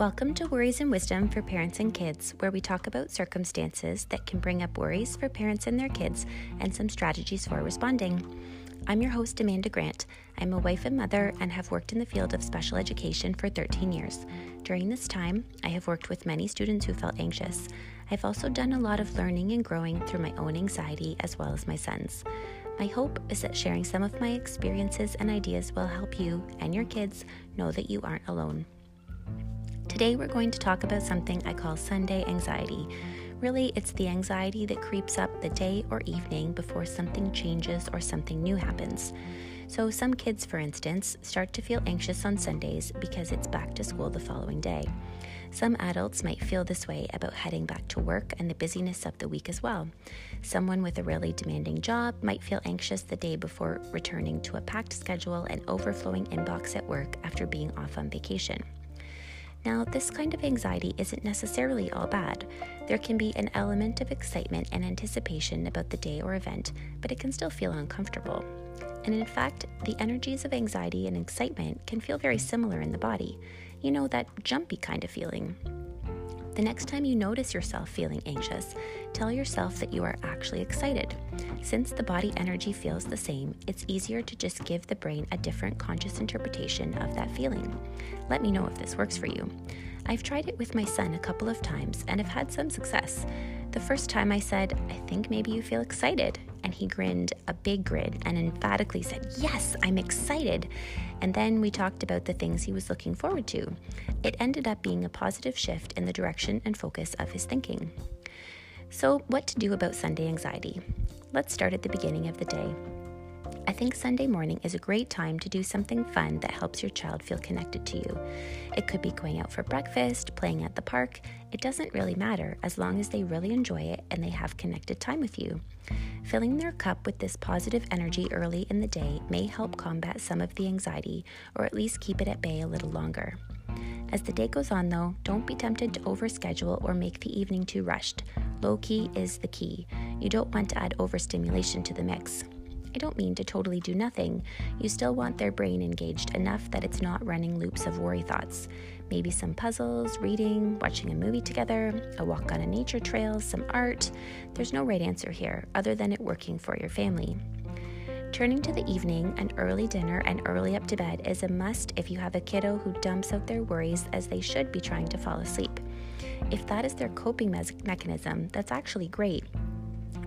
Welcome to Worries and Wisdom for Parents and Kids, where we talk about circumstances that can bring up worries for parents and their kids and some strategies for responding. I'm your host, Amanda Grant. I'm a wife and mother and have worked in the field of special education for 13 years. During this time, I have worked with many students who felt anxious. I've also done a lot of learning and growing through my own anxiety as well as my son's. My hope is that sharing some of my experiences and ideas will help you and your kids know that you aren't alone. Today, we're going to talk about something I call Sunday anxiety. Really, it's the anxiety that creeps up the day or evening before something changes or something new happens. So, some kids, for instance, start to feel anxious on Sundays because it's back to school the following day. Some adults might feel this way about heading back to work and the busyness of the week as well. Someone with a really demanding job might feel anxious the day before returning to a packed schedule and overflowing inbox at work after being off on vacation. Now, this kind of anxiety isn't necessarily all bad. There can be an element of excitement and anticipation about the day or event, but it can still feel uncomfortable. And in fact, the energies of anxiety and excitement can feel very similar in the body. You know, that jumpy kind of feeling. The next time you notice yourself feeling anxious, tell yourself that you are actually excited. Since the body energy feels the same, it's easier to just give the brain a different conscious interpretation of that feeling. Let me know if this works for you. I've tried it with my son a couple of times and have had some success. The first time I said, I think maybe you feel excited, and he grinned a big grin and emphatically said, Yes, I'm excited. And then we talked about the things he was looking forward to. It ended up being a positive shift in the direction and focus of his thinking. So, what to do about Sunday anxiety? Let's start at the beginning of the day. I think Sunday morning is a great time to do something fun that helps your child feel connected to you. It could be going out for breakfast, playing at the park. It doesn't really matter as long as they really enjoy it and they have connected time with you. Filling their cup with this positive energy early in the day may help combat some of the anxiety or at least keep it at bay a little longer. As the day goes on, though, don't be tempted to overschedule or make the evening too rushed. Low key is the key. You don't want to add overstimulation to the mix. I don't mean to totally do nothing. You still want their brain engaged enough that it's not running loops of worry thoughts. Maybe some puzzles, reading, watching a movie together, a walk on a nature trail, some art. There's no right answer here, other than it working for your family. Turning to the evening, an early dinner and early up to bed is a must if you have a kiddo who dumps out their worries as they should be trying to fall asleep. If that is their coping me- mechanism, that's actually great.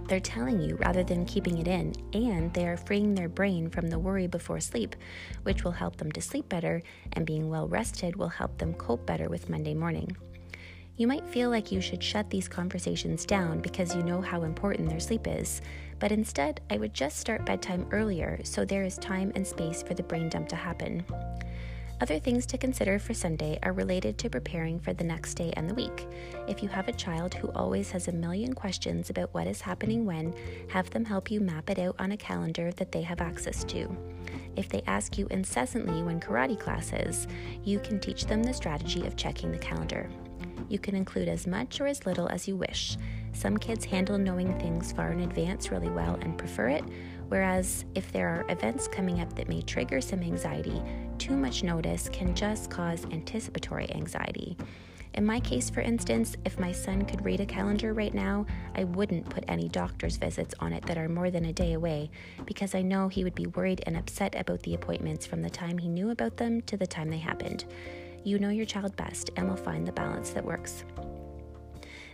They're telling you rather than keeping it in, and they are freeing their brain from the worry before sleep, which will help them to sleep better, and being well rested will help them cope better with Monday morning. You might feel like you should shut these conversations down because you know how important their sleep is, but instead, I would just start bedtime earlier so there is time and space for the brain dump to happen. Other things to consider for Sunday are related to preparing for the next day and the week. If you have a child who always has a million questions about what is happening when, have them help you map it out on a calendar that they have access to. If they ask you incessantly when karate class is, you can teach them the strategy of checking the calendar. You can include as much or as little as you wish. Some kids handle knowing things far in advance really well and prefer it, whereas if there are events coming up that may trigger some anxiety, too much notice can just cause anticipatory anxiety. In my case, for instance, if my son could read a calendar right now, I wouldn't put any doctor's visits on it that are more than a day away because I know he would be worried and upset about the appointments from the time he knew about them to the time they happened. You know your child best and will find the balance that works.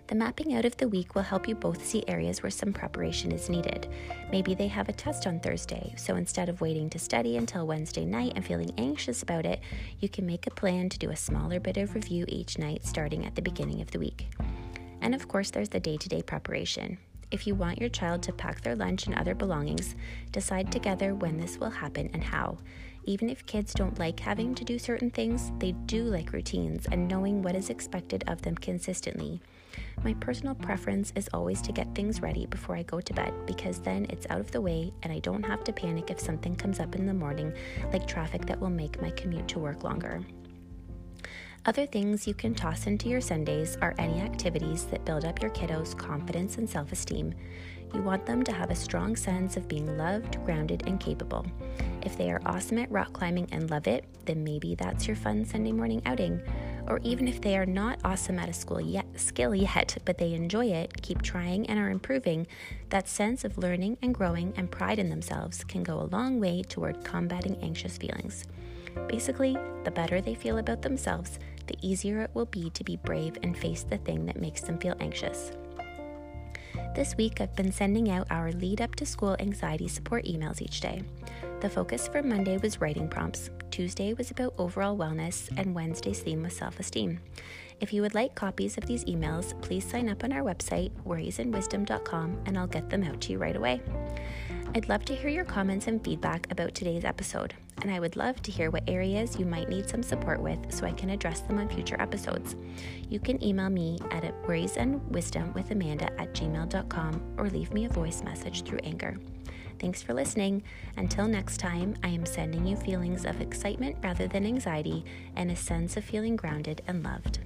The mapping out of the week will help you both see areas where some preparation is needed. Maybe they have a test on Thursday, so instead of waiting to study until Wednesday night and feeling anxious about it, you can make a plan to do a smaller bit of review each night starting at the beginning of the week. And of course, there's the day to day preparation. If you want your child to pack their lunch and other belongings, decide together when this will happen and how. Even if kids don't like having to do certain things, they do like routines and knowing what is expected of them consistently. My personal preference is always to get things ready before I go to bed because then it's out of the way and I don't have to panic if something comes up in the morning, like traffic that will make my commute to work longer. Other things you can toss into your Sundays are any activities that build up your kiddos' confidence and self esteem. You want them to have a strong sense of being loved, grounded, and capable. If they are awesome at rock climbing and love it, then maybe that's your fun Sunday morning outing. or even if they are not awesome at a school yet, skill yet, but they enjoy it, keep trying, and are improving, that sense of learning and growing and pride in themselves can go a long way toward combating anxious feelings. Basically, the better they feel about themselves, the easier it will be to be brave and face the thing that makes them feel anxious. This week, I've been sending out our lead up to school anxiety support emails each day. The focus for Monday was writing prompts, Tuesday was about overall wellness, and Wednesday's theme was self esteem. If you would like copies of these emails, please sign up on our website, worriesandwisdom.com, and I'll get them out to you right away. I'd love to hear your comments and feedback about today's episode, and I would love to hear what areas you might need some support with so I can address them on future episodes. You can email me at worriesandwisdomwithamanda at gmail.com or leave me a voice message through Anchor. Thanks for listening. Until next time, I am sending you feelings of excitement rather than anxiety and a sense of feeling grounded and loved.